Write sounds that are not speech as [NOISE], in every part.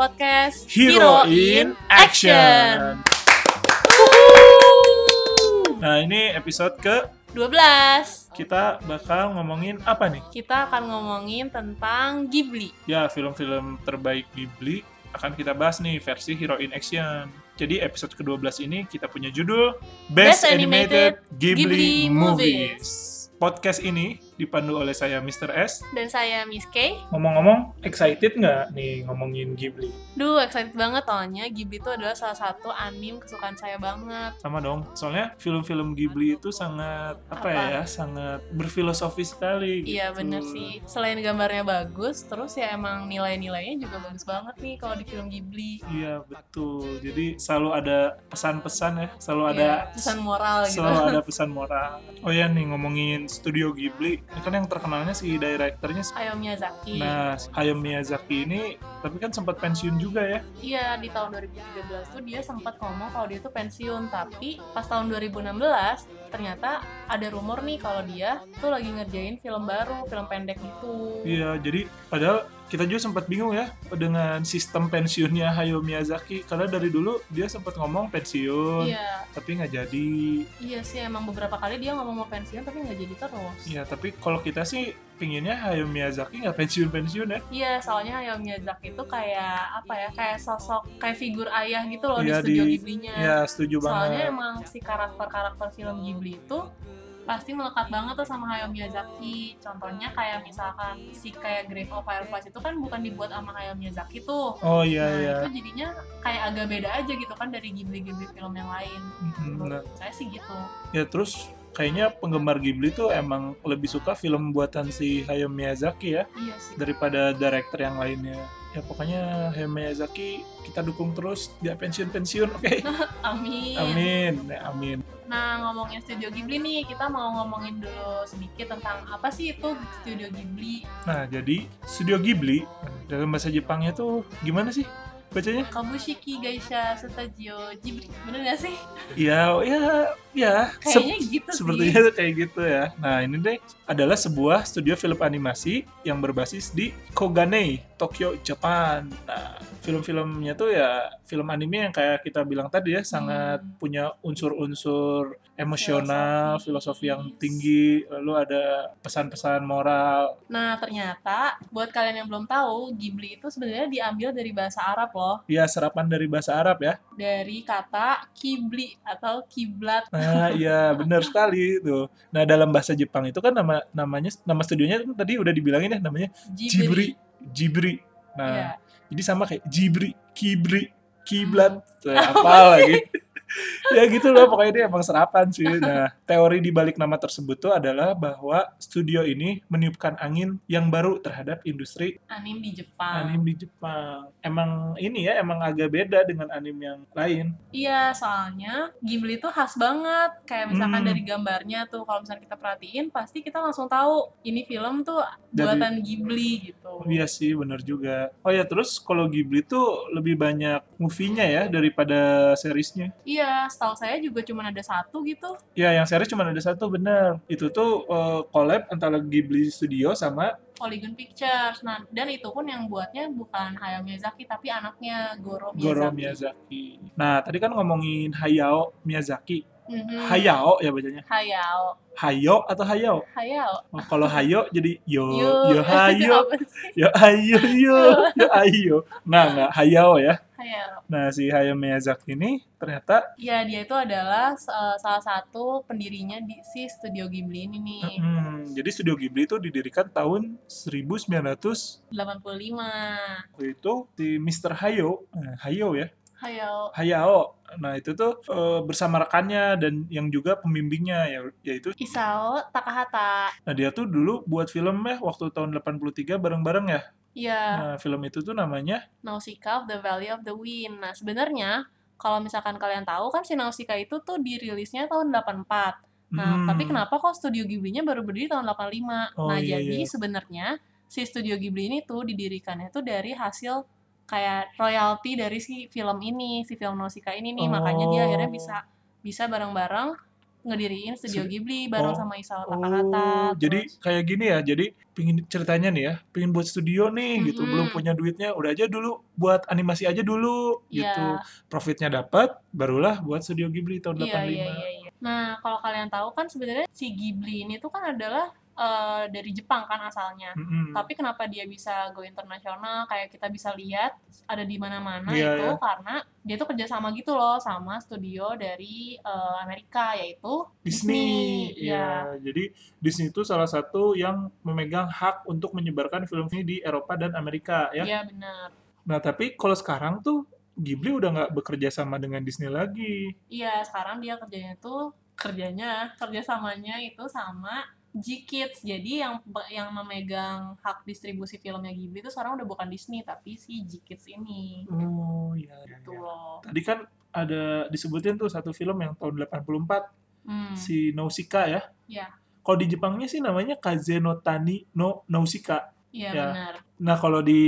podcast Hero in Action. Nah, ini episode ke 12. kita bakal ngomongin apa nih? Kita akan ngomongin tentang Ghibli. Ya, film-film terbaik Ghibli akan kita bahas nih versi Hero in Action. Jadi episode ke-12 ini kita punya judul Best, Best Animated, Animated Ghibli, Ghibli Movies. Movies. Podcast ini dipandu oleh saya Mr. S. Dan saya Miss K. Ngomong-ngomong, excited nggak nih ngomongin Ghibli? Duh, excited banget soalnya Ghibli itu adalah salah satu anime kesukaan saya banget. Sama dong, soalnya film-film Ghibli itu sangat apa, Apa? ya, sangat berfilosofi sekali. Iya gitu. bener sih. Selain gambarnya bagus, terus ya emang nilai-nilainya juga bagus banget nih kalau di film Ghibli. Iya betul. Jadi selalu ada pesan-pesan ya, selalu ada Iya, pesan moral gitu. selalu ada [LAUGHS] pesan moral. Oh ya nih ngomongin studio Ghibli, kan yang terkenalnya si direkturnya. Hayao Miyazaki. Nah, Hayao Miyazaki ini tapi kan sempat pensiun juga ya. Iya, di tahun 2013 tuh dia sempat ngomong kalau dia tuh pensiun, tapi pas tahun 2016 ternyata ada rumor nih kalau dia tuh lagi ngerjain film baru, film pendek gitu. Iya, jadi padahal kita juga sempat bingung ya dengan sistem pensiunnya Hayao Miyazaki karena dari dulu dia sempat ngomong pensiun Iya, tapi nggak jadi. iya sih emang beberapa kali dia ngomong mau pensiun tapi nggak jadi terus. Iya, tapi kalau kita sih pinginnya Hayao Miyazaki nggak pensiun-pensiun ya. Iya, soalnya Hayao Miyazaki itu kayak apa ya, kayak sosok kayak figur ayah gitu loh Iya, di studio di- Ghibli-nya. Iya, setuju Soalnya banget. emang si karakter-karakter film Ghibli itu pasti melekat banget tuh sama Hayao Miyazaki. Contohnya kayak misalkan si kayak Grave of Fireflies itu kan bukan dibuat sama Hayao Miyazaki tuh. Oh iya nah, iya. itu jadinya kayak agak beda aja gitu kan dari Ghibli-Ghibli film yang lain. Mhm, nah, saya sih gitu. ya terus kayaknya penggemar Ghibli tuh emang lebih suka film buatan si Hayao Miyazaki ya Iya sih. daripada director yang lainnya. Ya pokoknya Hayao Miyazaki kita dukung terus dia pensiun-pensiun, oke? [LAUGHS] Amin. Amin, ya, amin. Nah, ngomongin Studio Ghibli nih, kita mau ngomongin dulu sedikit tentang apa sih itu Studio Ghibli. Nah jadi Studio Ghibli dalam bahasa Jepangnya tuh gimana sih bacanya? Kabushiki Gaisha Studio Ghibli. Bener gak sih? Ya, ya, ya. sep- Kayaknya gitu sih. Sepertinya tuh kayak gitu ya. Nah ini deh adalah sebuah studio film animasi yang berbasis di Koganei, Tokyo, Jepang. Nah film-filmnya tuh ya film anime yang kayak kita bilang tadi ya sangat Hmm. punya unsur-unsur emosional, Filosofi. filosofi yang tinggi, lalu ada pesan-pesan moral. Nah, ternyata buat kalian yang belum tahu, Ghibli itu sebenarnya diambil dari bahasa Arab loh, Ya serapan dari bahasa Arab ya. dari kata kibli atau kiblat. Nah iya benar sekali tuh. Nah dalam bahasa Jepang itu kan nama namanya nama studionya kan tadi udah dibilangin ya namanya Jibri. Jibri. Nah, Iya. jadi sama kayak Jibri, Kibri, Kiblat, Tuh, apa lagi? [LAUGHS] [LAUGHS] ya gitu loh, pokoknya dia emang serapan sih. Nah, teori di balik nama tersebut tuh adalah bahwa studio ini meniupkan angin yang baru terhadap industri Anim di Jepang. anime di Jepang. Emang ini ya, emang agak beda dengan anime yang lain. Iya, soalnya Ghibli itu khas banget. Kayak misalkan Hmm. dari gambarnya tuh, kalau misalnya kita perhatiin, pasti kita langsung tahu ini film tuh Dari- buatan Ghibli gitu. Iya sih, bener juga. Oh ya, terus kalau Ghibli tuh lebih banyak movie-nya ya daripada seriesnya. Iya, setahu saya juga cuma ada satu gitu. Ya, yang series cuma ada satu, bener. Itu tuh eh, collab antara Ghibli Studio sama Polygon Pictures. Nah, dan itu pun yang buatnya bukan Hayao Miyazaki tapi anaknya Goro Miyazaki. Goro Miyazaki. Nah, tadi kan ngomongin Hayao Miyazaki. Mhm. Hayao ya bacanya. Hayao. Hayo atau Hayao? Hayao. Oh, kalau Hayo jadi yo Yo. yo Hayo, [LAUGHS] yo Ayo yo yo Ayo. Nah, nggak Hayao ya. Hayao. Nah, si Hayao Miyazaki ini ternyata Ya, dia itu adalah uh, salah satu pendirinya di si Studio Ghibli ini nih. Hmm, jadi Studio Ghibli itu didirikan tahun 1900 85. waktu itu si Mr. Hayao, eh, Hayao ya, Hayao. Hayao. Nah itu tuh eh, bersama rekannya dan yang juga pembimbingnya ya, yaitu Isao Takahata. Nah dia tuh dulu buat film ya waktu tahun 83 bareng-bareng ya. Ya, Nah film itu tuh namanya Nausicaa of the Valley of the Wind. Nah, sebenarnya kalau misalkan kalian tahu kan si Nausicaa itu tuh dirilisnya tahun 84. Nah, hmm, tapi kenapa kok Studio Ghibli-nya baru berdiri tahun 85? Oh, nah, iya, jadi iya. sebenarnya si Studio Ghibli ini tuh didirikannya tuh dari hasil kayak royalti dari si film ini, si film Nausicaa ini nih. Makanya dia Oh. akhirnya bisa bisa bareng-bareng ngediriin studio Studi- Ghibli bareng Oh. sama Isao Oh, Takahata. jadi terus- kayak gini ya. Jadi pingin ceritanya nih ya, pingin buat studio nih gitu, Mm-mm. belum punya duitnya, udah aja dulu buat animasi aja dulu gitu. Iya. Profitnya dapat, barulah buat studio Ghibli tahun 85. Iya, iya, iya, iya. Nah, kalau kalian tahu kan sebenarnya si Ghibli ini tuh kan adalah eh, dari Jepang kan asalnya. Mm-mm. Tapi kenapa dia bisa go internasional? Kayak kita bisa lihat ada di mana-mana Iya, itu iya. karena dia tuh kerjasama gitu loh sama studio dari eh, Amerika yaitu Disney, Disney. ya. Jadi Disney itu salah satu yang memegang hak untuk menyebarkan film ini di Eropa dan Amerika ya. Iya benar. Nah tapi kalau sekarang tuh Ghibli udah nggak bekerja sama dengan Disney lagi. Iya, sekarang dia kerjanya tuh kerjanya kerjasamanya itu sama G-Kids. Jadi yang yang memegang hak distribusi filmnya Ghibli itu sekarang udah bukan Disney tapi si G-Kids ini. Oh iya. iya, Gitu iya. loh. Tadi kan ada disebutin tuh satu film yang tahun 84 Hmm. si Nausicaa ya. Iya. Kalau di Jepangnya sih namanya Kaze no Tani no Nausicaa. Iya Ya. benar. Nah kalau di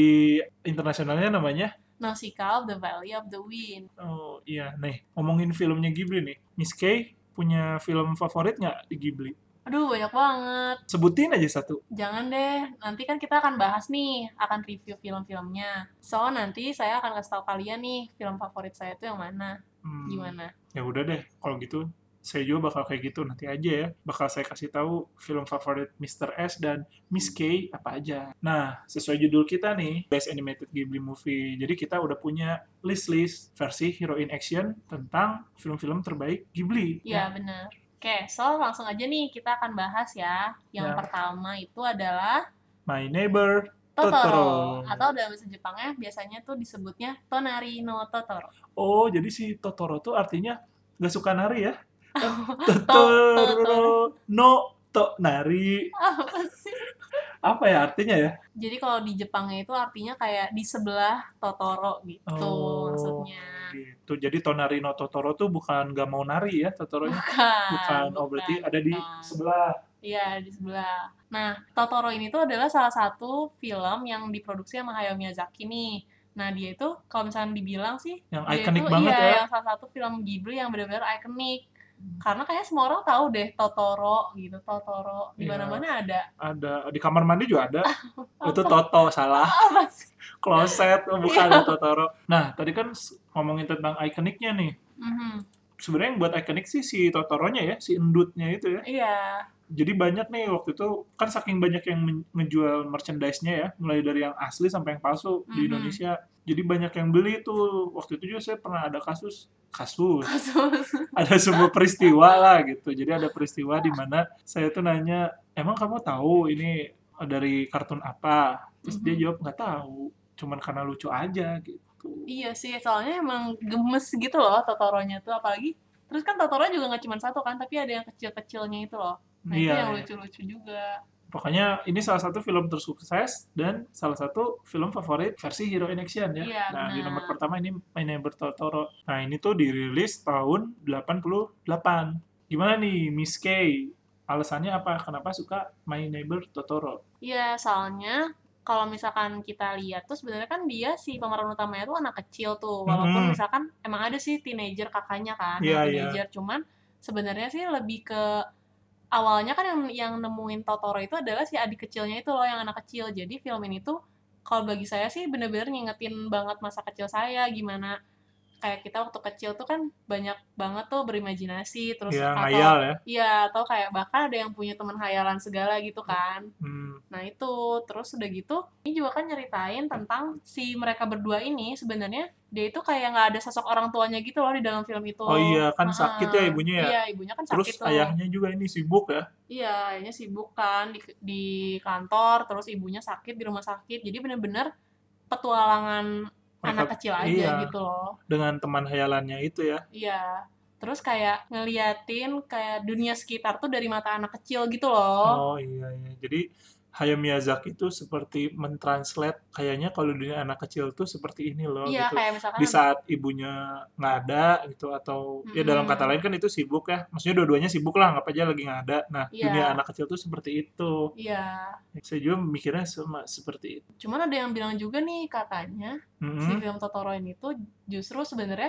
internasionalnya namanya Nausicaa of the Valley of the Wind. oh iya nih ngomongin filmnya Ghibli nih. Miss Kay punya film favorit nggak di Ghibli? Aduh, banyak banget. Sebutin aja satu. Jangan deh, nanti kan kita akan bahas nih, akan review film-filmnya. So, nanti saya akan kasih tahu kalian nih, film favorit saya itu yang mana, Hmm, gimana. Ya udah deh, kalau gitu saya juga bakal kayak gitu nanti aja ya. Bakal saya kasih tahu film favorit Mr. S dan Miss K apa aja. Nah, sesuai judul kita nih, Best Animated Ghibli Movie. Jadi kita udah punya list-list versi Hero in Action tentang film-film terbaik Ghibli. Iya, benar. Oke, so langsung aja nih, kita akan bahas ya. Yang Ya. pertama itu adalah My Neighbor Totoro. Totoro. Atau dalam bahasa Jepangnya biasanya tuh disebutnya Tonari no Totoro. Oh, jadi si Totoro tuh artinya nggak suka nari ya? [LAUGHS] [LAUGHS] Totoro. Totoro no to nari. Apa sih? Apa ya artinya ya? Jadi kalau di Jepangnya itu artinya kayak di sebelah Totoro gitu Oh. maksudnya. Gitu. Jadi Tonari no Totoro tuh bukan nggak mau nari ya Totoronya. Bukan. Bukan. Oh, berarti ada di bukan. sebelah. Iya, di sebelah. Nah, Totoro ini tuh adalah salah satu film yang diproduksi sama Hayao Miyazaki nih. Nah, dia itu kalau misalnya dibilang sih, Yang ikonik banget iya, ya. yang salah satu film Ghibli yang benar-benar ikonik. Karena kayaknya semua orang tahu deh Totoro gitu, Totoro. Di Iya. mana-mana ada. Ada di kamar mandi juga ada. [LAUGHS] Itu Toto salah. Kloset oh, bukan Iya. Totoro. Nah, tadi kan ngomongin tentang ikoniknya nih. Mhm. Sebenarnya yang buat ikonik sih si Totoronya ya, si endutnya itu ya. Iya. Jadi banyak nih waktu itu kan saking banyak yang men- ngejual merchandise-nya ya, mulai dari yang asli sampai yang palsu di Mhm. Indonesia. Jadi banyak yang beli tuh. Waktu itu juga saya pernah ada kasus kasus Kasus. [LAUGHS] ada sebuah peristiwa lah gitu. Jadi ada peristiwa di mana saya tuh nanya, emang kamu tahu ini dari kartun apa? Terus dia Mhm. jawab nggak tahu, cuman karena lucu aja gitu. Iya sih, soalnya emang gemes gitu loh Totoronya tuh. Apalagi, terus kan Totoro juga nggak cuma satu kan, tapi ada yang kecil-kecilnya itu loh. Nah, itu Iya, yang iya. lucu-lucu juga. Pokoknya ini salah satu film tersukses dan salah satu film favorit versi Hero in Action ya. Iya, nah, di benar. nomor pertama ini My Neighbor Totoro. Nah, ini tuh dirilis tahun 88. Gimana nih Miss K? Alasannya apa? Kenapa suka My Neighbor Totoro? Iya, soalnya kalau misalkan kita lihat tuh sebenarnya kan dia si pemeran utamanya tuh anak kecil tuh. Walaupun Mhm. misalkan emang ada sih teenager kakaknya kan, Iya, iya. teenager. Cuman sebenarnya sih lebih ke awalnya kan yang yang nemuin Totoro itu adalah si adik kecilnya itu loh yang anak kecil. Jadi film ini tuh kalau bagi saya sih bener-bener ngingetin banget masa kecil saya gimana kayak kita waktu kecil tuh kan banyak banget tuh berimajinasi terus Ya, atau ngayal ya. iya atau kayak bahkan ada yang punya teman hayalan segala gitu kan Hmm. Nah itu, terus udah gitu, ini juga kan nyeritain tentang si mereka berdua ini sebenarnya dia itu kayak nggak ada sosok orang tuanya gitu loh di dalam film itu. Oh iya, kan Heeh. sakit ya ibunya ya. Iya, ibunya kan Terus sakit tuh. ayahnya juga ini sibuk ya. Iya, ayahnya sibuk kan di, di kantor, terus ibunya sakit di rumah sakit. Jadi bener-bener petualangan Mereka- anak kecil aja iya. gitu loh. Dengan teman hayalannya itu ya. Iya. Terus kayak ngeliatin kayak dunia sekitar tuh dari mata anak kecil gitu loh. Oh iya iya. Jadi Hayao Miyazaki itu seperti mentranslate kayaknya kalau dunia anak kecil tuh seperti ini loh iya, gitu. kayak misalkan Di saat ibunya nggak ada gitu atau ya dalam kata lain kan itu sibuk ya. Maksudnya dua-duanya sibuk lah, anggap aja lagi nggak ada. Nah, Iya. dunia anak kecil tuh seperti itu. Iya. Saya juga mikirnya sama seperti itu. Cuman ada yang bilang juga nih katanya si Mm-mm. film Totoro ini tuh justru sebenarnya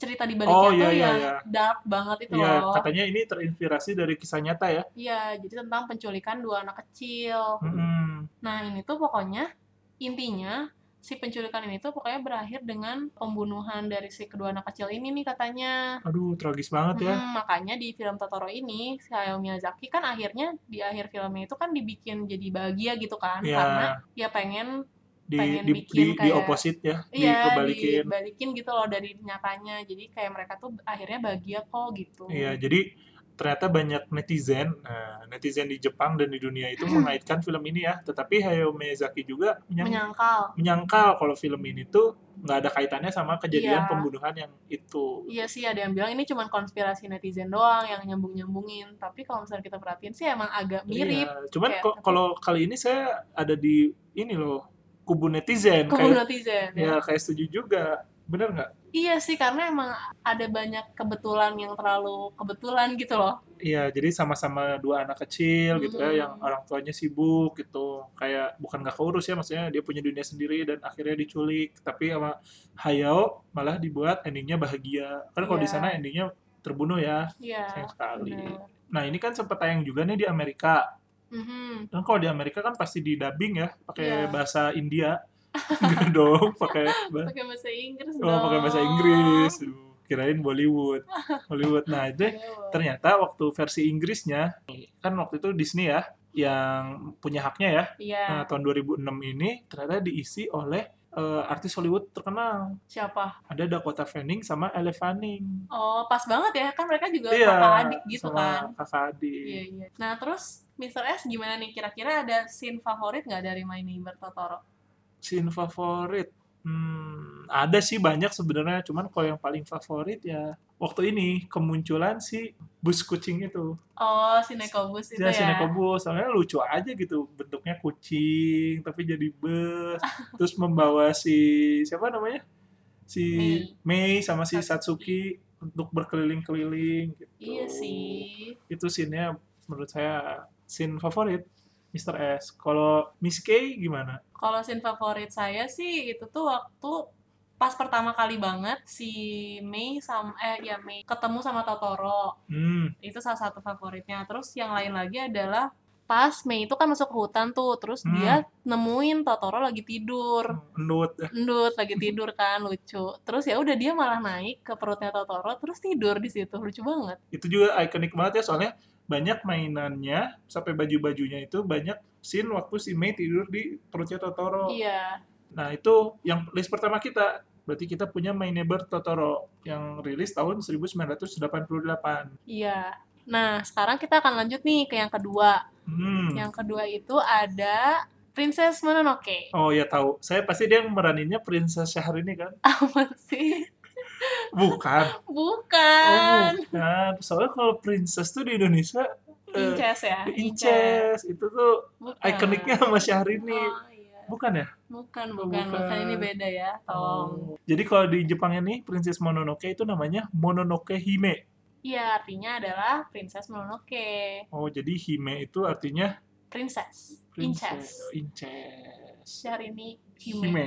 cerita di baliknya Oh, iya, tuh iya, yang iya. dark banget itu Iya, loh. katanya ini terinspirasi dari kisah nyata ya. Iya, jadi tentang penculikan dua anak kecil. Mm-mm. Nah, ini tuh pokoknya intinya si penculikan ini tuh pokoknya berakhir dengan pembunuhan dari si kedua anak kecil ini nih katanya. Aduh, tragis banget ya. Hmm, makanya di film Totoro ini si Hayao Miyazaki kan akhirnya di akhir filmnya itu kan dibikin jadi bahagia gitu kan Iya. karena dia pengen Di pengen di, bikin di, di kayak- opposite ya, iya dikebalikin. dibalikin gitu loh dari nyatanya jadi kayak mereka tuh akhirnya bahagia kok gitu Iya, jadi ternyata banyak netizen, nah, netizen di Jepang dan di dunia itu [CLEARS THROAT] mengaitkan film ini ya. Tetapi Hayao Miyazaki juga menyang- menyangkal menyangkal kalau film ini tuh nggak ada kaitannya sama kejadian Iya. pembunuhan yang itu. Iya sih ada yang bilang ini cuma konspirasi netizen doang yang nyambung-nyambungin. Tapi kalau misalnya kita perhatiin sih emang agak mirip. Iya, Cuman kalau kali ini saya ada di ini loh kubu netizen Kubu kayak netizen ya ya. kayak setuju juga. Bener nggak? Iya sih karena emang ada banyak kebetulan yang terlalu kebetulan gitu loh. Iya, jadi sama-sama dua anak kecil gitu ya, Hmm. yang orang tuanya sibuk gitu, kayak bukan nggak keurus ya, maksudnya dia punya dunia sendiri dan akhirnya diculik, tapi sama Hayao malah dibuat endingnya bahagia. Kan kalau di Iya. sana endingnya terbunuh ya, Iya. sayang sekali. bener. Nah ini kan sempat tayang juga nih di Amerika. Mhm. Dan kalau di Amerika kan pasti di dubbing ya, pakai Iya. bahasa India. [LAUGHS] Enggak dong, pakai ba- Pakai bahasa Inggris oh, pakai bahasa. Inggris. Kirain Bollywood. [LAUGHS] Hollywood. Nah, itu ternyata waktu versi Inggrisnya kan waktu itu Disney ya yang punya haknya ya. Iya. Nah, tahun 2006 ini ternyata diisi oleh eh, artis Hollywood terkenal. Siapa? Ada Dakota Fanning sama Elle Fanning. Oh, pas banget ya. Kan mereka juga Iya, kakak adik gitu sama kan. Kakak adik. Iya, iya. Nah, terus Mr. S gimana nih? Kira-kira ada scene favorit nggak dari My Neighbor Totoro? Scene favorit. Hmm, ada sih banyak sebenarnya, cuman kalau yang paling favorit ya waktu ini kemunculan si bus kucing itu. Oh, si Nekobus itu Ya, ya. si Nekobus, soalnya lucu aja gitu, bentuknya kucing tapi jadi bus, [LAUGHS] terus membawa si siapa namanya? Si Mei, sama si Satsuki. Satsuki untuk berkeliling-keliling gitu. Iya sih. Itu scene-nya menurut saya scene favorit Mr. S. Kalau Miss K gimana? Kalau scene favorit saya sih itu tuh waktu pas pertama kali banget si Mei sama eh ya Mei ketemu sama Totoro. Hmm, Itu salah satu favoritnya. Terus yang lain lagi adalah pas Mei itu kan masuk ke hutan tuh, terus Hmm. dia nemuin Totoro lagi tidur. endut. Endut lagi tidur kan lucu. Terus ya udah dia malah naik ke perutnya Totoro terus tidur di situ. Lucu banget. Itu juga ikonik banget ya soalnya banyak mainannya sampai baju-bajunya itu banyak scene waktu si Mei tidur di perutnya Totoro. Iya. Nah, itu yang list pertama kita. Berarti kita punya My Neighbor Totoro yang rilis tahun 1988. Iya. Nah, sekarang kita akan lanjut nih ke yang kedua. Hmm. Yang kedua itu ada Princess Mononoke. Oh ya tahu. Saya pasti dia yang meraninnya Princess Syahrini kan? [LAUGHS] Apa sih? Bukan. Oh, Bukan. bukan. Soalnya kalau Princess tuh di Indonesia eh, Inces ya? Inces. Itu tuh Bukan. ikoniknya sama Syahrini. Oh. Bukan ya? Bukan, Oh, bukan, bukan. bukan. Ini beda ya. Tolong. Oh. Jadi kalau di Jepang ini Princess Mononoke itu namanya Mononoke Hime. Iya, artinya adalah Princess Mononoke. Oh, jadi Hime itu artinya Princess. Princess. Inces. Inces. Syahrini Hime. Hime.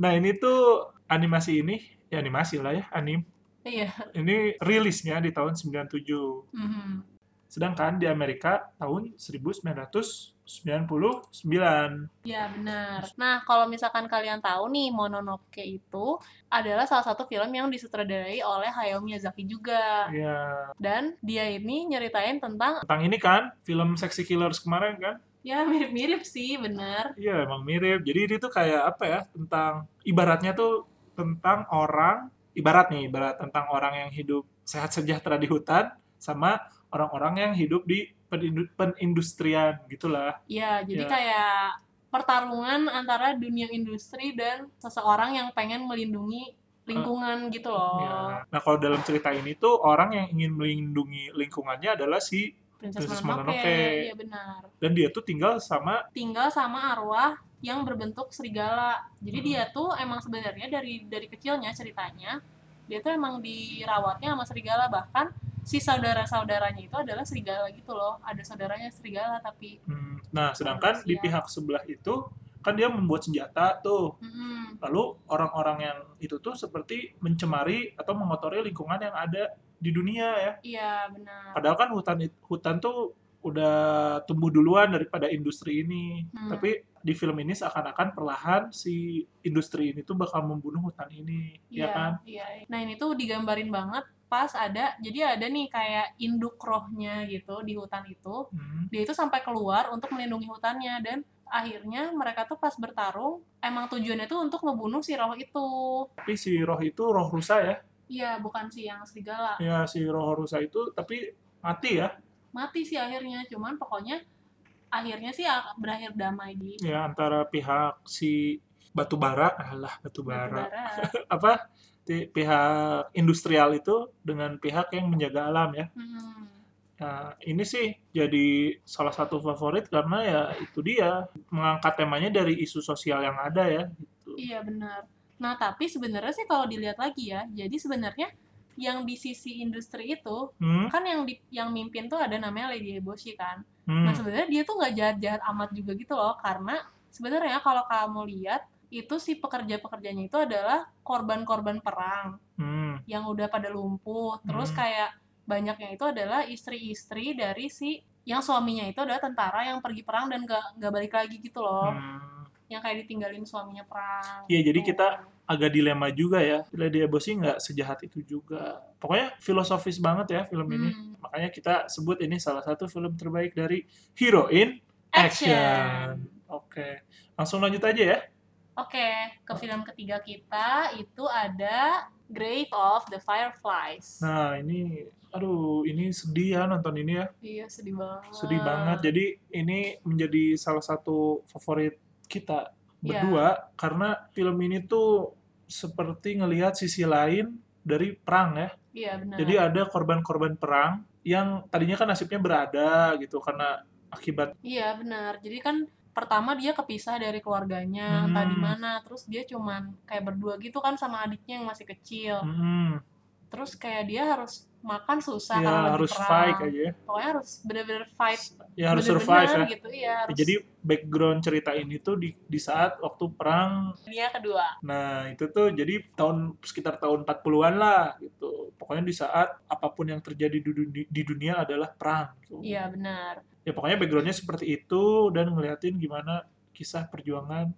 nah, ini tuh animasi ini, ya animasi lah ya, anim. Iya. Ini rilisnya di tahun 97. Mhm. Sedangkan di Amerika tahun 1999. Iya, benar. Nah, kalau misalkan kalian tahu nih, Mononoke itu adalah salah satu film yang disutradarai oleh Hayao Miyazaki juga. Ya, Dan dia ini nyeritain tentang, tentang ini kan, film Sexy Killers kemarin kan? ya mirip-mirip sih, benar. Iya, emang mirip. Jadi ini tuh kayak apa ya, tentang, ibaratnya tuh tentang orang, ibarat nih, ibarat tentang orang yang hidup sehat sejahtera di hutan, sama orang-orang yang hidup di penindustrian, gitulah. Iya, jadi Ya. kayak pertarungan antara dunia industri dan seseorang yang pengen melindungi lingkungan gitu loh. Ya. Nah, kalau dalam cerita ini tuh, orang yang ingin melindungi lingkungannya adalah si, Princess, Princess Mononoke. Mononoke. Iya benar. dan dia tuh tinggal sama, Tinggal sama arwah yang berbentuk serigala. Jadi Hmm. dia tuh emang sebenarnya dari dari kecilnya ceritanya dia tuh emang dirawatnya sama serigala bahkan si saudara-saudaranya itu adalah serigala gitu loh. Ada saudaranya serigala tapi hmm, nah, sedangkan di pihak sebelah itu, kan dia membuat senjata tuh. Mm-mm. Lalu orang-orang yang itu tuh seperti mencemari atau mengotori lingkungan yang ada di dunia ya. Iya, benar. Padahal kan hutan hutan tuh udah tumbuh duluan daripada industri ini. Hmm. Tapi di film ini seakan-akan perlahan si industri ini tuh bakal membunuh hutan ini, ya Iya, kan? iya. Nah, ini tuh digambarin banget pas ada jadi ada nih kayak induk rohnya gitu di hutan itu. Hmm. Dia itu sampai keluar untuk melindungi hutannya dan akhirnya mereka tuh pas bertarung emang tujuannya tuh untuk ngebunuh si roh itu. Tapi si roh itu roh rusa ya. Iya, bukan si yang serigala. Ya si roh rusa itu tapi mati ya. Mati sih akhirnya, cuman pokoknya akhirnya sih berakhir damai di Ya antara pihak si batu bara, alah batu bara. Batubara. [LAUGHS] Apa? Pihak industrial itu dengan pihak yang menjaga alam ya. Hmm. Nah, ini sih jadi salah satu favorit karena ya itu dia mengangkat temanya dari isu sosial yang ada ya gitu. Iya benar. Nah tapi sebenarnya sih kalau dilihat lagi ya, jadi sebenarnya yang di sisi industri itu Hmm, kan yang di, yang mimpin tuh ada namanya Lady Eboshi kan. hmm, Nah sebenarnya dia tuh nggak jahat-jahat amat juga gitu loh, karena sebenarnya kalau kamu lihat itu si pekerja-pekerjanya itu adalah korban-korban perang hmm, yang udah pada lumpuh. Terus Hmm. kayak banyaknya itu adalah istri-istri dari si yang suaminya itu adalah tentara yang pergi perang dan gak, nggak balik lagi gitu loh. hmm. Yang kayak ditinggalin suaminya perang. Iya, jadi gitu. kita agak dilema juga ya. Lady Eboshi nggak sejahat itu juga. Pokoknya filosofis banget ya film ini. Hmm. Makanya kita sebut ini salah satu film terbaik dari Hero in Action. Action. Oke, langsung lanjut aja ya. Oke, ke film ketiga kita itu ada Grave of the Fireflies. Nah, ini aduh, ini sedih ya nonton ini ya. Iya, sedih banget. Sedih banget. Jadi ini menjadi salah satu favorit kita berdua karena film ini tuh seperti ngelihat sisi lain dari perang ya. Iya, benar. Jadi ada korban-korban perang yang tadinya kan nasibnya berada gitu karena akibat Iya, benar. Jadi kan pertama dia kepisah dari keluarganya, entah Hmm. di mana. Terus dia cuman kayak berdua gitu kan sama adiknya yang masih kecil. hmm, Terus kayak dia harus makan susah ya karena harus perang. fight aja ya. Pokoknya harus bener-bener fight. Ya harus bener-bener survive ya. gitu. Iya, harus Jadi background cerita ini tuh di, di saat waktu perang. dia kedua. Nah, itu tuh jadi tahun sekitar tahun 40-an lah gitu. Pokoknya di saat apa pun yang terjadi di dunia, di dunia adalah perang. gitu. Iya, benar. Ya pokoknya backgroundnya seperti itu dan ngeliatin gimana kisah perjuangan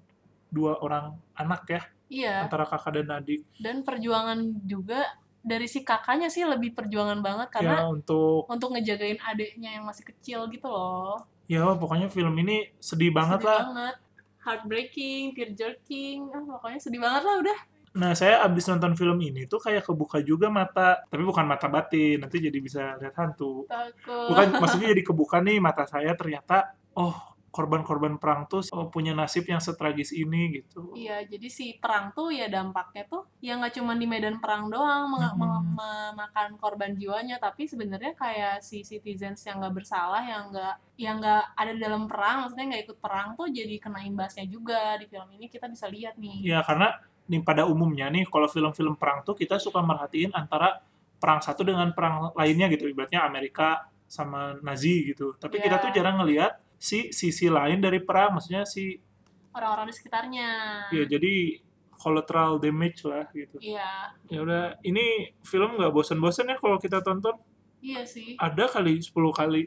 dua orang anak ya Iya. antara kakak dan adik. Dan perjuangan juga dari si kakaknya sih lebih perjuangan banget karena ya untuk untuk ngejagain adiknya yang masih kecil gitu loh. ya pokoknya film ini sedih banget sedih lah. banget. Heartbreaking, tear jerking, ah, pokoknya sedih banget lah udah. Nah, saya abis nonton film ini tuh kayak kebuka juga mata, tapi bukan mata batin, nanti jadi bisa lihat hantu. Takut. Bukan, maksudnya jadi kebuka nih mata saya ternyata, oh korban-korban perang tuh oh, punya nasib yang setragis ini gitu. Iya, jadi si perang tuh ya dampaknya tuh ya nggak cuma di medan perang doang meng- mem- memakan korban jiwanya, tapi sebenarnya kayak si citizens yang nggak bersalah, yang nggak yang nggak ada di dalam perang, maksudnya nggak ikut perang tuh jadi kena imbasnya juga di film ini kita bisa lihat nih. Ya karena nih pada umumnya nih kalau film-film perang tuh kita suka merhatiin antara perang satu dengan perang lainnya gitu, ibaratnya Amerika sama Nazi gitu. Tapi kita Iya. tuh jarang ngelihat si sisi lain dari perang, maksudnya si Orang-orang di sekitarnya. ya jadi collateral damage lah gitu. Iya, Ya udah, ini film nggak bosen-bosen ya kalau kita tonton. iya sih. Ada kali 10 kali.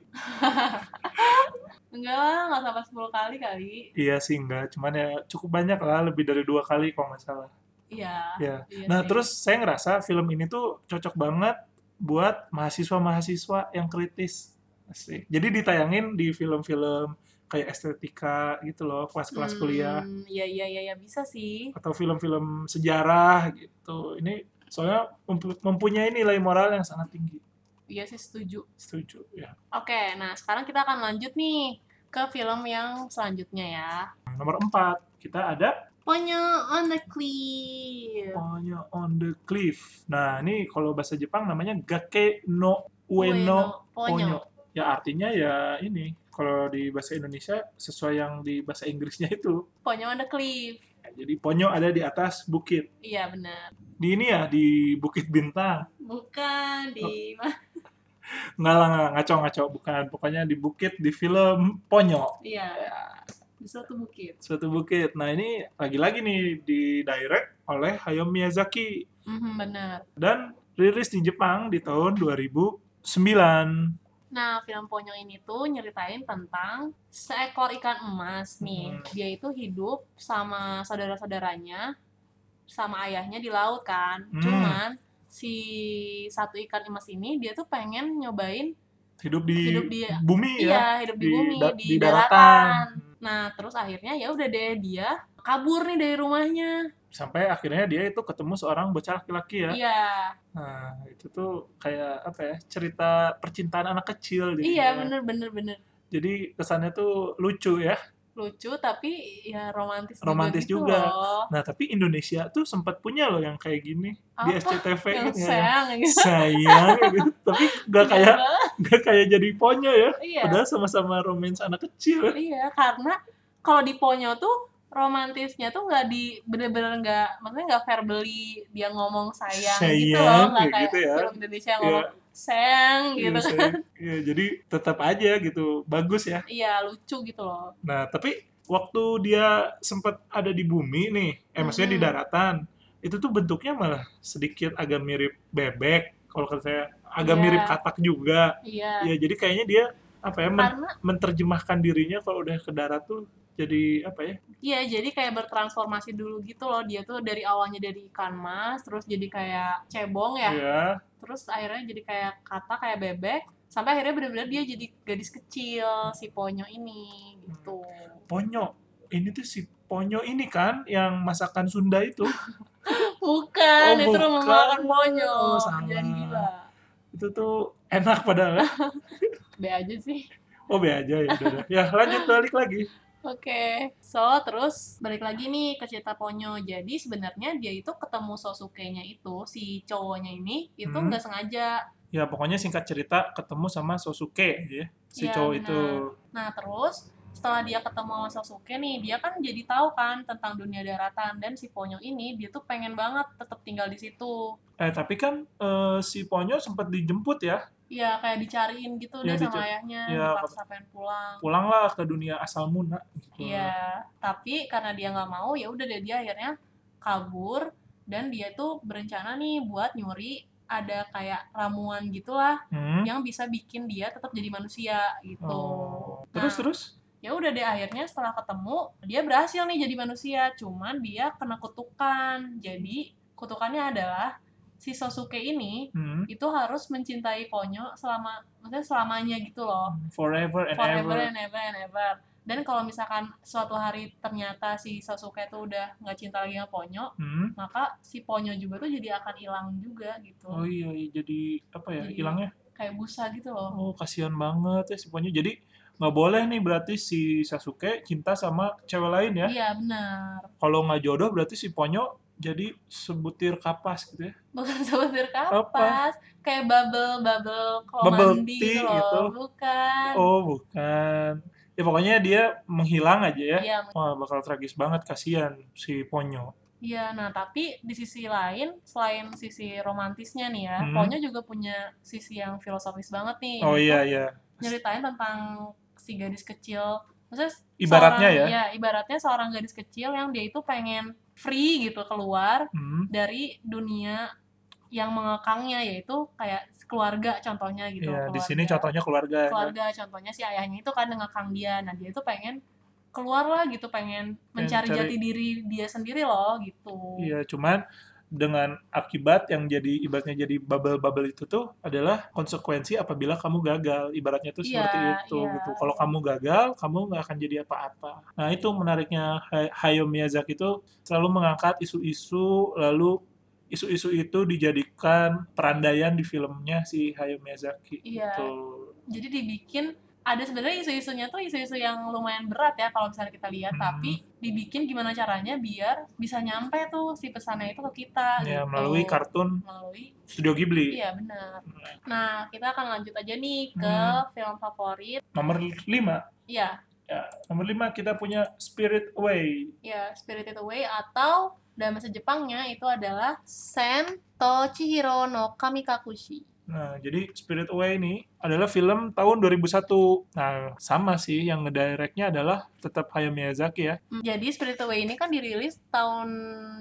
[LAUGHS] Enggak lah, nggak sampai 10 kali kali. Iya sih enggak, cuman ya cukup banyak lah, lebih dari dua kali kalau nggak salah. Iya. Ya. iya Nah sih. terus saya ngerasa film ini tuh cocok banget buat mahasiswa-mahasiswa yang kritis. Asik. Jadi ditayangin di film-film kayak estetika gitu loh, kelas-kelas kuliah. Hmm, Iya, iya, iya, iya, bisa sih. Atau film-film sejarah gitu. Ini soalnya mempu- mempunyai nilai moral yang sangat tinggi. Iya sih, setuju. Setuju ya. Oke, nah sekarang kita akan lanjut nih ke film yang selanjutnya ya. Nomor 4, kita ada Ponyo on the Cliff. Ponyo on the Cliff. Nah, ini kalau bahasa Jepang namanya Gake no Ueno Ponyo. Ponyo. Ya artinya ya ini kalau di bahasa Indonesia sesuai yang di bahasa Inggrisnya itu. Ponyo on the Cliff. Ya, jadi ponyo ada di atas bukit. Iya, benar. Di ini ya di Bukit Bintang. Bukan di [LAUGHS] Nggak lah, nggak, ngaco-ngaco bukan. Pokoknya di bukit di film Ponyo. Iya. di suatu bukit. Suatu Bukit. Nah, ini lagi-lagi nih di direct oleh Hayao Miyazaki Mhm, benar. dan rilis di Jepang di tahun 2009. Nah, film Ponyo ini tuh nyeritain tentang seekor ikan emas nih. Hmm. Dia itu hidup sama saudara-saudaranya, sama ayahnya di laut kan. Hmm. Cuman si satu ikan emas ini dia tuh pengen nyobain Hidup di, Hidup di- bumi ya. iya hidup di, Di bumi da- di, di daratan. daratan. Nah, terus akhirnya ya udah deh dia kabur nih dari rumahnya. Sampai akhirnya dia itu ketemu seorang bocah laki-laki ya. Iya. Nah, itu tuh kayak apa ya? Cerita percintaan anak kecil Iya, jadinya. bener bener bener. Jadi kesannya tuh lucu ya. Lucu tapi ya romantis, Romantis juga. gitu juga. loh. Nah, tapi Indonesia tuh sempat punya loh yang kayak gini di Apa? SCTV Yang gitu ya. sayang gitu. Sayang gitu. [LAUGHS] Tapi gak kayak gak kayak jadi ponyo ya. Iya. Padahal sama-sama romance anak kecil. Iya, karena kalau di Ponyo tuh romantisnya tuh nggak di bener-bener nggak maksudnya nggak verbally dia ngomong sayang, gitu loh Sayang, nggak kayak gitu ya. film Indonesia yang Iya. ngomong sayang gitu Iya, kan. [LAUGHS] Iya, jadi tetap aja gitu. Bagus ya. iya lucu gitu loh Nah, tapi waktu dia sempat ada di bumi nih, eh maksudnya di daratan, itu tuh bentuknya malah sedikit agak mirip bebek. Kalau kata saya, agak Iya. mirip katak juga. iya Ya, jadi kayaknya dia apa ya men- karena menerjemahkan dirinya kalau udah ke darat tuh jadi apa ya? iya jadi kayak bertransformasi dulu gitu loh dia tuh dari awalnya dari ikan mas terus jadi kayak cebong ya Ya, terus akhirnya jadi kayak kata kayak bebek sampai akhirnya bener-bener dia jadi gadis kecil si Ponyo ini gitu ponyo. Ini tuh si ponyo ini kan yang masakan Sunda itu. [LAUGHS] Bukan, Oh, itu bukan. rumah makan ponyo. Oh, salah. Jangan gila. itu tuh enak padahal. ya. [LAUGHS] Be aja sih. Oh, be aja ya udah. dah. Ya, lanjut balik lagi. Oke. So, terus balik lagi nih ke cerita Ponyo. Jadi sebenarnya dia itu ketemu Sosuke-nya itu, si cowoknya ini, itu Hmm. nggak sengaja. Ya, pokoknya singkat cerita ketemu sama Sosuke ya. Si Iya, cowok benar. itu. Nah, terus setelah dia ketemu sama Sosuke nih, dia kan jadi tahu kan tentang dunia daratan. Dan si Ponyo ini, dia tuh pengen banget tetap tinggal di situ. Eh tapi kan eh, si Ponyo sempat dijemput ya, Iya, kayak dicariin gitu Iya, deh sama ayahnya, iya, dipaksa pengen pulang. pulanglah ke dunia asal muna. Gitu. Iya, tapi karena dia nggak mau, ya udah deh dia akhirnya kabur dan dia tuh berencana nih buat nyuri ada kayak ramuan gitulah Hmm? yang bisa bikin dia tetap jadi manusia gitu. Oh. Terus Nah, terus? Ya udah deh akhirnya setelah ketemu dia berhasil nih jadi manusia, cuman dia kena kutukan. Jadi kutukannya adalah si Sosuke ini Hmm? itu harus mencintai Ponyo selama maksudnya selamanya gitu loh Forever and forever ever. and ever and ever. Dan kalau misalkan suatu hari ternyata si Sasuke tuh udah nggak cinta lagi sama Ponyo, Hmm? maka si Ponyo juga tuh jadi akan hilang juga gitu. Oh iya, iya, jadi apa ya hilangnya? Kayak busa gitu loh. Oh kasihan banget ya si Ponyo. Jadi nggak boleh nih berarti si Sasuke cinta sama cewek lain ya. Iya benar. Kalau nggak jodoh berarti si Ponyo jadi sebutir kapas gitu ya. Bukan sebutir kapas, kayak bubble bubble kalau Bubble mandi tea gitu loh. gitu. Bukan. Oh bukan. Ya pokoknya dia menghilang aja ya. Iya, Wah bakal tragis banget kasihan si Ponyo. iya. Nah tapi di sisi lain, selain sisi romantisnya nih ya, Hmm. Ponyo juga punya sisi yang filosofis banget nih. Oh iya iya. nyeritain tentang si gadis kecil maksudnya Ibaratnya seorang- ya? ibaratnya seorang gadis kecil yang dia itu pengen free gitu keluar Hmm. dari dunia yang mengekangnya yaitu kayak keluarga contohnya gitu Iya, di sini contohnya keluarga. ya. keluarga contohnya si ayahnya itu kan ngekang dia nah dia itu pengen keluar lah gitu pengen mencari cari- jati diri dia sendiri loh gitu Iya, cuman dengan akibat yang jadi ibaratnya jadi bubble-bubble itu tuh adalah konsekuensi apabila kamu gagal. Ibaratnya tuh Iya, seperti itu iya. gitu. Kalau kamu gagal, kamu nggak akan jadi apa-apa. Nah, itu menariknya Hay- Hayao Miyazaki itu selalu mengangkat isu-isu lalu isu-isu itu dijadikan perandaian di filmnya si Hayao Miyazaki Iya. gitu. jadi dibikin ada sebenarnya isu-isunya tuh isu-isu yang lumayan berat ya kalau misalnya kita lihat Hmm. tapi dibikin gimana caranya biar bisa nyampe tuh si pesannya itu ke kita Ya, gitu. melalui kartun melalui Studio Ghibli. iya benar nah kita akan lanjut aja nih ke Hmm. film favorit Nomor 5. iya Ya, nomor 5 kita punya Spirit Away. ya Spirited Away atau dalam bahasa Jepangnya itu adalah Sen to Chihiro no Kamikakushi Nah, jadi Spirit Away ini adalah film tahun 2001. Nah, sama sih yang ngedirectnya adalah tetap Hayao Miyazaki ya. Hmm, Jadi Spirit Away ini kan dirilis tahun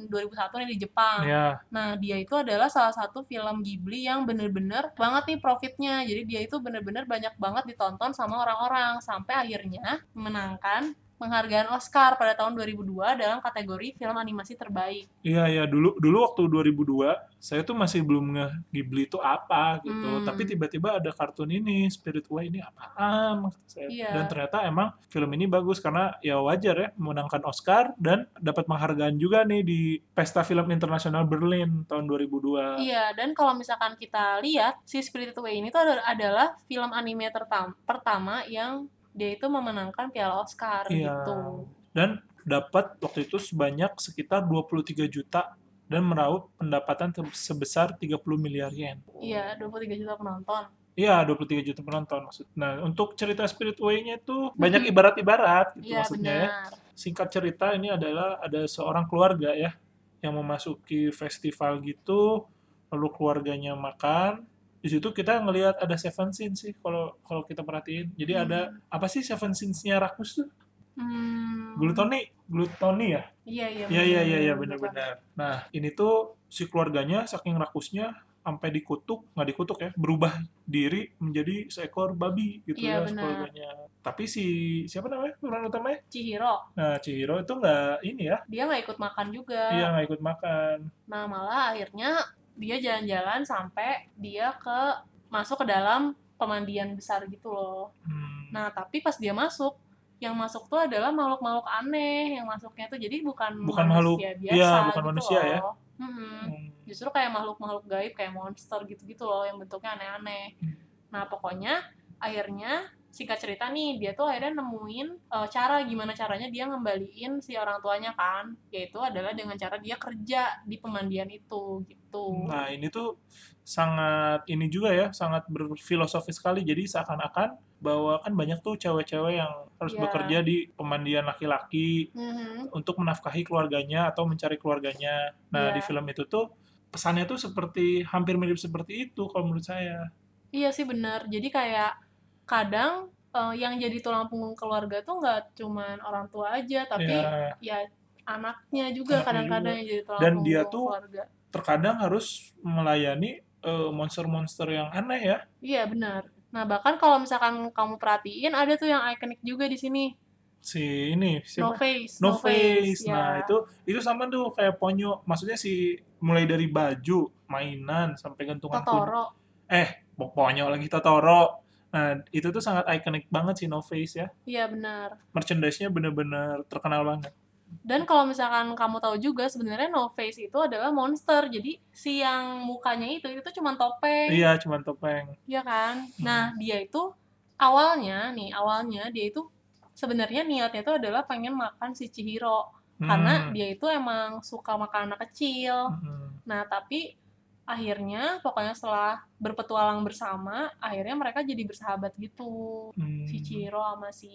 2001 nih di Jepang. Ya, Nah, dia itu adalah salah satu film Ghibli yang bener-bener banget nih profitnya. Jadi dia itu bener-bener banyak banget ditonton sama orang-orang sampai akhirnya memenangkan penghargaan Oscar pada tahun 2002 dalam kategori film animasi terbaik. iya ya dulu dulu waktu 2002 saya tuh masih belum nge Ghibli itu apa gitu. Hmm. Tapi tiba-tiba ada kartun ini Spirit Away ini apaan maksud saya. Iya. Dan ternyata emang film ini bagus karena ya wajar ya memenangkan Oscar dan dapat penghargaan juga nih di Pesta Film Internasional Berlin tahun 2002. Iya, dan kalau misalkan kita lihat, si Spirited Away ini tuh ada- adalah film anime pertama yang dia itu memenangkan piala Oscar Iya. gitu. Dan dapat waktu itu sebanyak sekitar 23 juta dan meraup pendapatan sebesar 30 miliar yen. Iya, 23 juta penonton. Iya, 23 juta penonton maksud. Nah, untuk cerita Spirit Way-nya itu banyak ibarat-ibarat gitu Iya, maksudnya ya. benar. Singkat cerita ini adalah ada seorang keluarga ya yang memasuki festival gitu, lalu keluarganya makan. Di situ kita ngelihat ada seven sins sih kalau kalau kita perhatiin. Jadi ada apa sih seven sins-nya rakus tuh? Hmm. Glutoni, glutoni ya? Iya, iya. Iya iya iya iya benar. benar-benar. Nah ini tuh si keluarganya saking rakusnya sampai dikutuk nggak dikutuk ya berubah diri menjadi seekor babi gitu Iya, ya keluarganya. Tapi si siapa namanya pemeran utamanya? Chihiro, Nah Chihiro itu nggak ini ya? dia nggak ikut makan juga. Iya nggak ikut makan. Nah, malah akhirnya dia jalan-jalan sampai dia ke masuk ke dalam pemandian besar gitu loh. Hmm. Nah, tapi pas dia masuk, yang masuk tuh adalah makhluk-makhluk aneh yang masuknya tuh jadi bukan Bukan makhluk- manusia biasa iya, bukan gitu manusia ya. loh. Mm-mm. Hmm. Justru kayak makhluk-makhluk gaib kayak monster gitu-gitu loh yang bentuknya aneh-aneh. Hmm. Nah, pokoknya akhirnya singkat cerita nih dia tuh akhirnya nemuin eh, cara gimana caranya dia ngembaliin si orang tuanya kan, yaitu adalah dengan cara dia kerja di pemandian itu gitu. Nah ini tuh sangat ini juga ya sangat berfilosofi sekali. Jadi seakan-akan bahwa kan banyak tuh cewek-cewek yang harus Iya. bekerja di pemandian laki-laki Mhm. untuk menafkahi keluarganya atau mencari keluarganya. Nah, Iya. di film itu tuh pesannya tuh seperti hampir mirip seperti itu kalau menurut saya. Iya sih benar. Jadi kayak kadang eh, yang jadi tulang punggung keluarga tuh nggak cuman orang tua aja, tapi Ya, ya anaknya juga kadang-kadang yang jadi tulang Dan punggung dia tuh- keluarga. terkadang harus melayani eh, monster-monster yang aneh ya. Iya benar. Nah bahkan kalau misalkan kamu perhatiin ada tuh yang ikonik juga di sini, Si ini No siapa? Face. No Face. ya. Nah, itu itu sama tuh kayak Ponyo. Maksudnya si mulai dari baju, mainan sampai gantungan kunci. Totoro. Eh, Ponyo lagi Totoro. Nah, itu tuh sangat ikonik banget si No Face ya. Iya benar. Merchandise-nya bener-bener terkenal banget. Dan kalau misalkan kamu tahu juga sebenarnya No Face itu adalah monster. Jadi si yang mukanya itu itu cuma topeng. Iya, cuman topeng. Iya kan? Hmm. Nah, dia itu awalnya nih, awalnya dia itu sebenarnya niatnya itu adalah pengen makan si Chihiro karena Hmm. dia itu emang suka makan anak kecil. Hmm. Nah, tapi akhirnya pokoknya setelah berpetualang bersama, akhirnya mereka jadi bersahabat gitu. Hmm. Si Chihiro sama si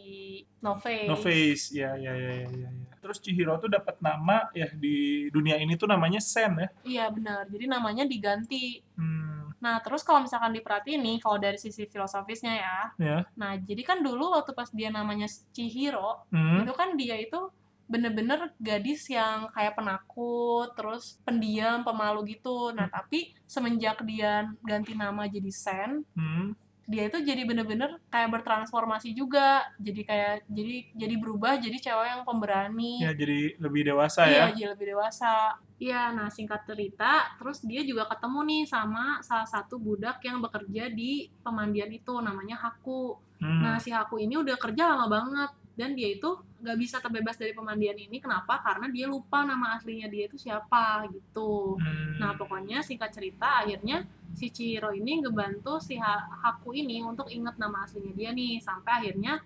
No Face. No Face, ya, ya, ya, ya, ya. ya. Terus Chihiro tuh dapat nama ya di dunia ini tuh namanya Sen ya. Iya benar. Jadi namanya diganti. Hmm. Nah, terus kalau misalkan diperhatiin nih, kalau dari sisi filosofisnya ya. Ya. Nah, jadi kan dulu waktu pas dia namanya Chihiro, Hmm. itu kan dia itu bener-bener gadis yang kayak penakut, terus pendiam, pemalu gitu. Nah, tapi semenjak dia ganti nama jadi Sen, Hmm. dia itu jadi bener-bener kayak bertransformasi juga. Jadi kayak jadi jadi berubah jadi cewek yang pemberani. Ya, jadi lebih dewasa Iya, ya. jadi lebih dewasa. Iya, nah singkat cerita, terus dia juga ketemu nih sama salah satu budak yang bekerja di pemandian itu, namanya Haku. Hmm. Nah, si Haku ini udah kerja lama banget dan dia itu nggak bisa terbebas dari pemandian ini. Kenapa? Karena dia lupa nama aslinya dia itu siapa gitu. Hmm. Nah, pokoknya singkat cerita akhirnya si Chihiro ini ngebantu si Ha- Haku ini untuk inget nama aslinya dia nih sampai akhirnya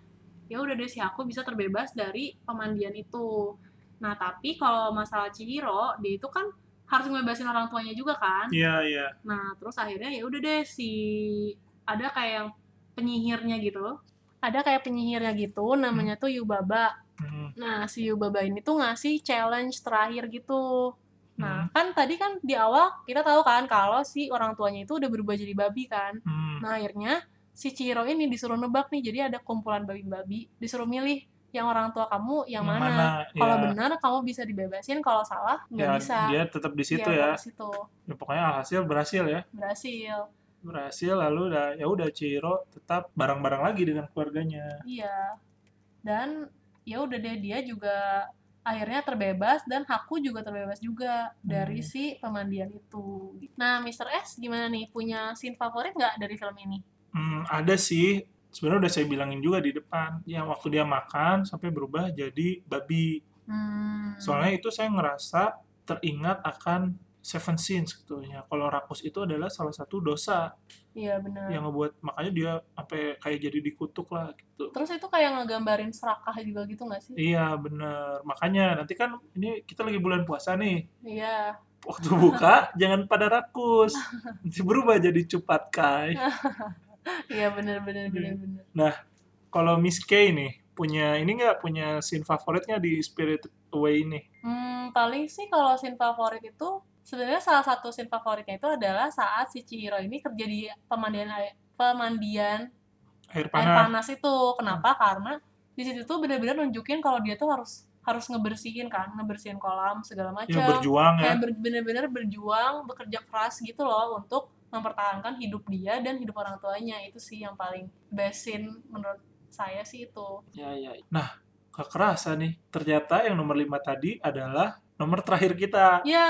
ya udah deh si Haku bisa terbebas dari pemandian itu. Nah, tapi kalau masalah Chihiro, dia itu kan harus ngebebasin orang tuanya juga kan. Iya, iya. Nah, terus akhirnya ya udah deh si ada kayak yang penyihirnya gitu. Ada kayak penyihirnya gitu, namanya tuh Yubaba. Hmm. Nah, si Yubaba ini tuh ngasih challenge terakhir gitu. Nah, kan tadi kan di awal kita tahu kan kalau si orang tuanya itu udah berubah jadi babi kan. Hmm. Nah, akhirnya si Chihiro ini disuruh nebak nih. Jadi ada kumpulan babi-babi, disuruh milih yang orang tua kamu yang, mana. Kalau ya. benar kamu bisa dibebasin, kalau salah nggak Ya, bisa. dia tetap di situ Iya, ya. di situ. Ya, pokoknya alhasil berhasil ya. Berhasil. Berhasil lalu udah ya udah Chihiro tetap bareng-bareng lagi dengan keluarganya. Iya. Dan ya udah deh dia juga akhirnya terbebas dan Haku juga terbebas juga dari Hmm. si pemandian itu. Nah, Mr. S gimana nih? Punya scene favorit nggak dari film ini? Hmm, ada sih. Sebenarnya udah saya bilangin juga di depan. Yang waktu dia makan sampai berubah jadi babi. Hmm. Soalnya itu saya ngerasa teringat akan Seven Sins gitu ya. Kalau rakus itu adalah salah satu dosa Iya benar. yang ngebuat makanya dia sampai kayak jadi dikutuk lah gitu. Terus itu kayak ngegambarin serakah juga gitu nggak sih? Iya bener. Makanya nanti kan ini kita lagi bulan puasa nih. Iya. Waktu buka [LAUGHS] jangan pada rakus. Nanti berubah jadi cupat kai. [LAUGHS] Iya benar benar Iya. benar benar. Kalau Miss K nih punya ini nggak punya scene favoritnya di Spirit Away ini? Hmm, paling sih kalau scene favorit itu sebenarnya salah satu scene favoritnya itu adalah saat si Chihiro ini kerja di pemandian air, pemandian Air air panah. panas itu. Kenapa? Karena di situ tuh benar-benar nunjukin kalau dia tuh harus harus ngebersihin kan, ngebersihin kolam segala macam. Ya berjuang ya. Kayak ber- bener-bener berjuang, bekerja keras gitu loh untuk mempertahankan hidup dia dan hidup orang tuanya. Itu sih yang paling best scene menurut saya sih itu. Ya, ya. Nah, gak kerasa nih. Ternyata yang nomor 5 tadi adalah nomor terakhir kita. Ya.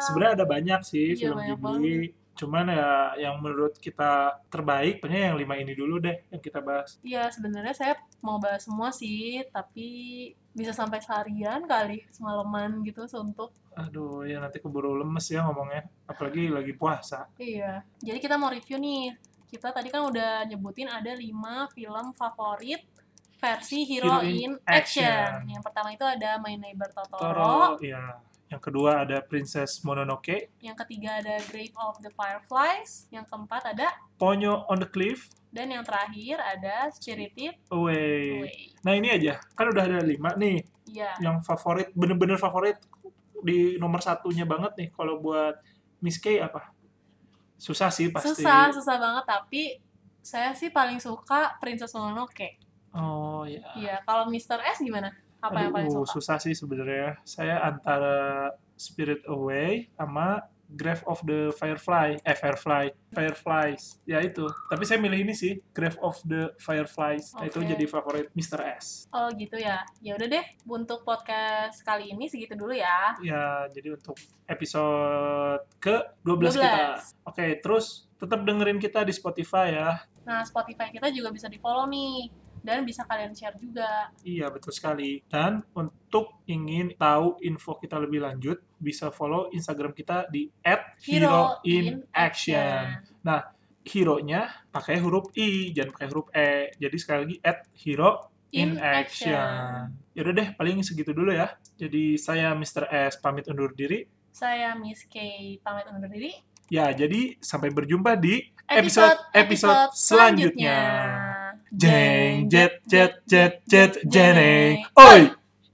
Sebenarnya ada banyak sih Iya, film banyak Ghibli. Cuman ya yang menurut kita terbaik, pokoknya yang lima ini dulu deh yang kita bahas. Iya, sebenarnya saya mau bahas semua sih, tapi bisa sampai seharian kali, semalaman gitu untuk Aduh, ya nanti keburu lemes ya ngomongnya. Apalagi lagi puasa. Iya. Jadi kita mau review nih. Kita tadi kan udah nyebutin ada 5 film favorit versi Hero, Hero in in Action. Action. Yang pertama itu ada My Neighbor Totoro. Toro, ya. Yang kedua ada Princess Mononoke. Yang ketiga ada Grave of the Fireflies. Yang keempat ada Ponyo on the Cliff. dan yang terakhir ada Spirited Away. Away. Nah ini aja, kan udah ada lima nih. Iya. Yang favorit, bener-bener favorit di nomor satunya banget nih. Kalau buat Miss K apa? Susah sih pasti. Susah, susah banget tapi saya sih paling suka Princess Mononoke. Oh ya. Iya, kalau Mr. S gimana? Apa yang paling Aduh, suka? susah sih sebenarnya. Saya antara Spirit Away sama Grave of the Firefly, eh Firefly, Fireflies. Ya itu. Tapi saya milih ini sih, Grave of the Fireflies. Nah, Itu jadi favorit Mr. S. Oh gitu ya. Ya udah deh, untuk podcast kali ini segitu dulu ya. Ya, jadi untuk episode ke-12 kita. 12. Oke, terus tetap dengerin kita di Spotify ya. Nah, Spotify kita juga bisa di-follow nih. Dan bisa kalian share juga. Iya, betul sekali. Dan untuk ingin tahu info kita lebih lanjut, bisa follow Instagram kita di @hero_in_action. Hero-nya pakai huruf I, jangan pakai huruf E. Jadi sekali lagi at hero in action. Yaudah deh, paling segitu dulu ya. Jadi saya Mr. S pamit undur diri. Saya Miss K pamit undur diri. Ya, jadi sampai berjumpa di episode-episode selanjutnya. Jeng, jet, jet, jet, jet, jeneng. Oi!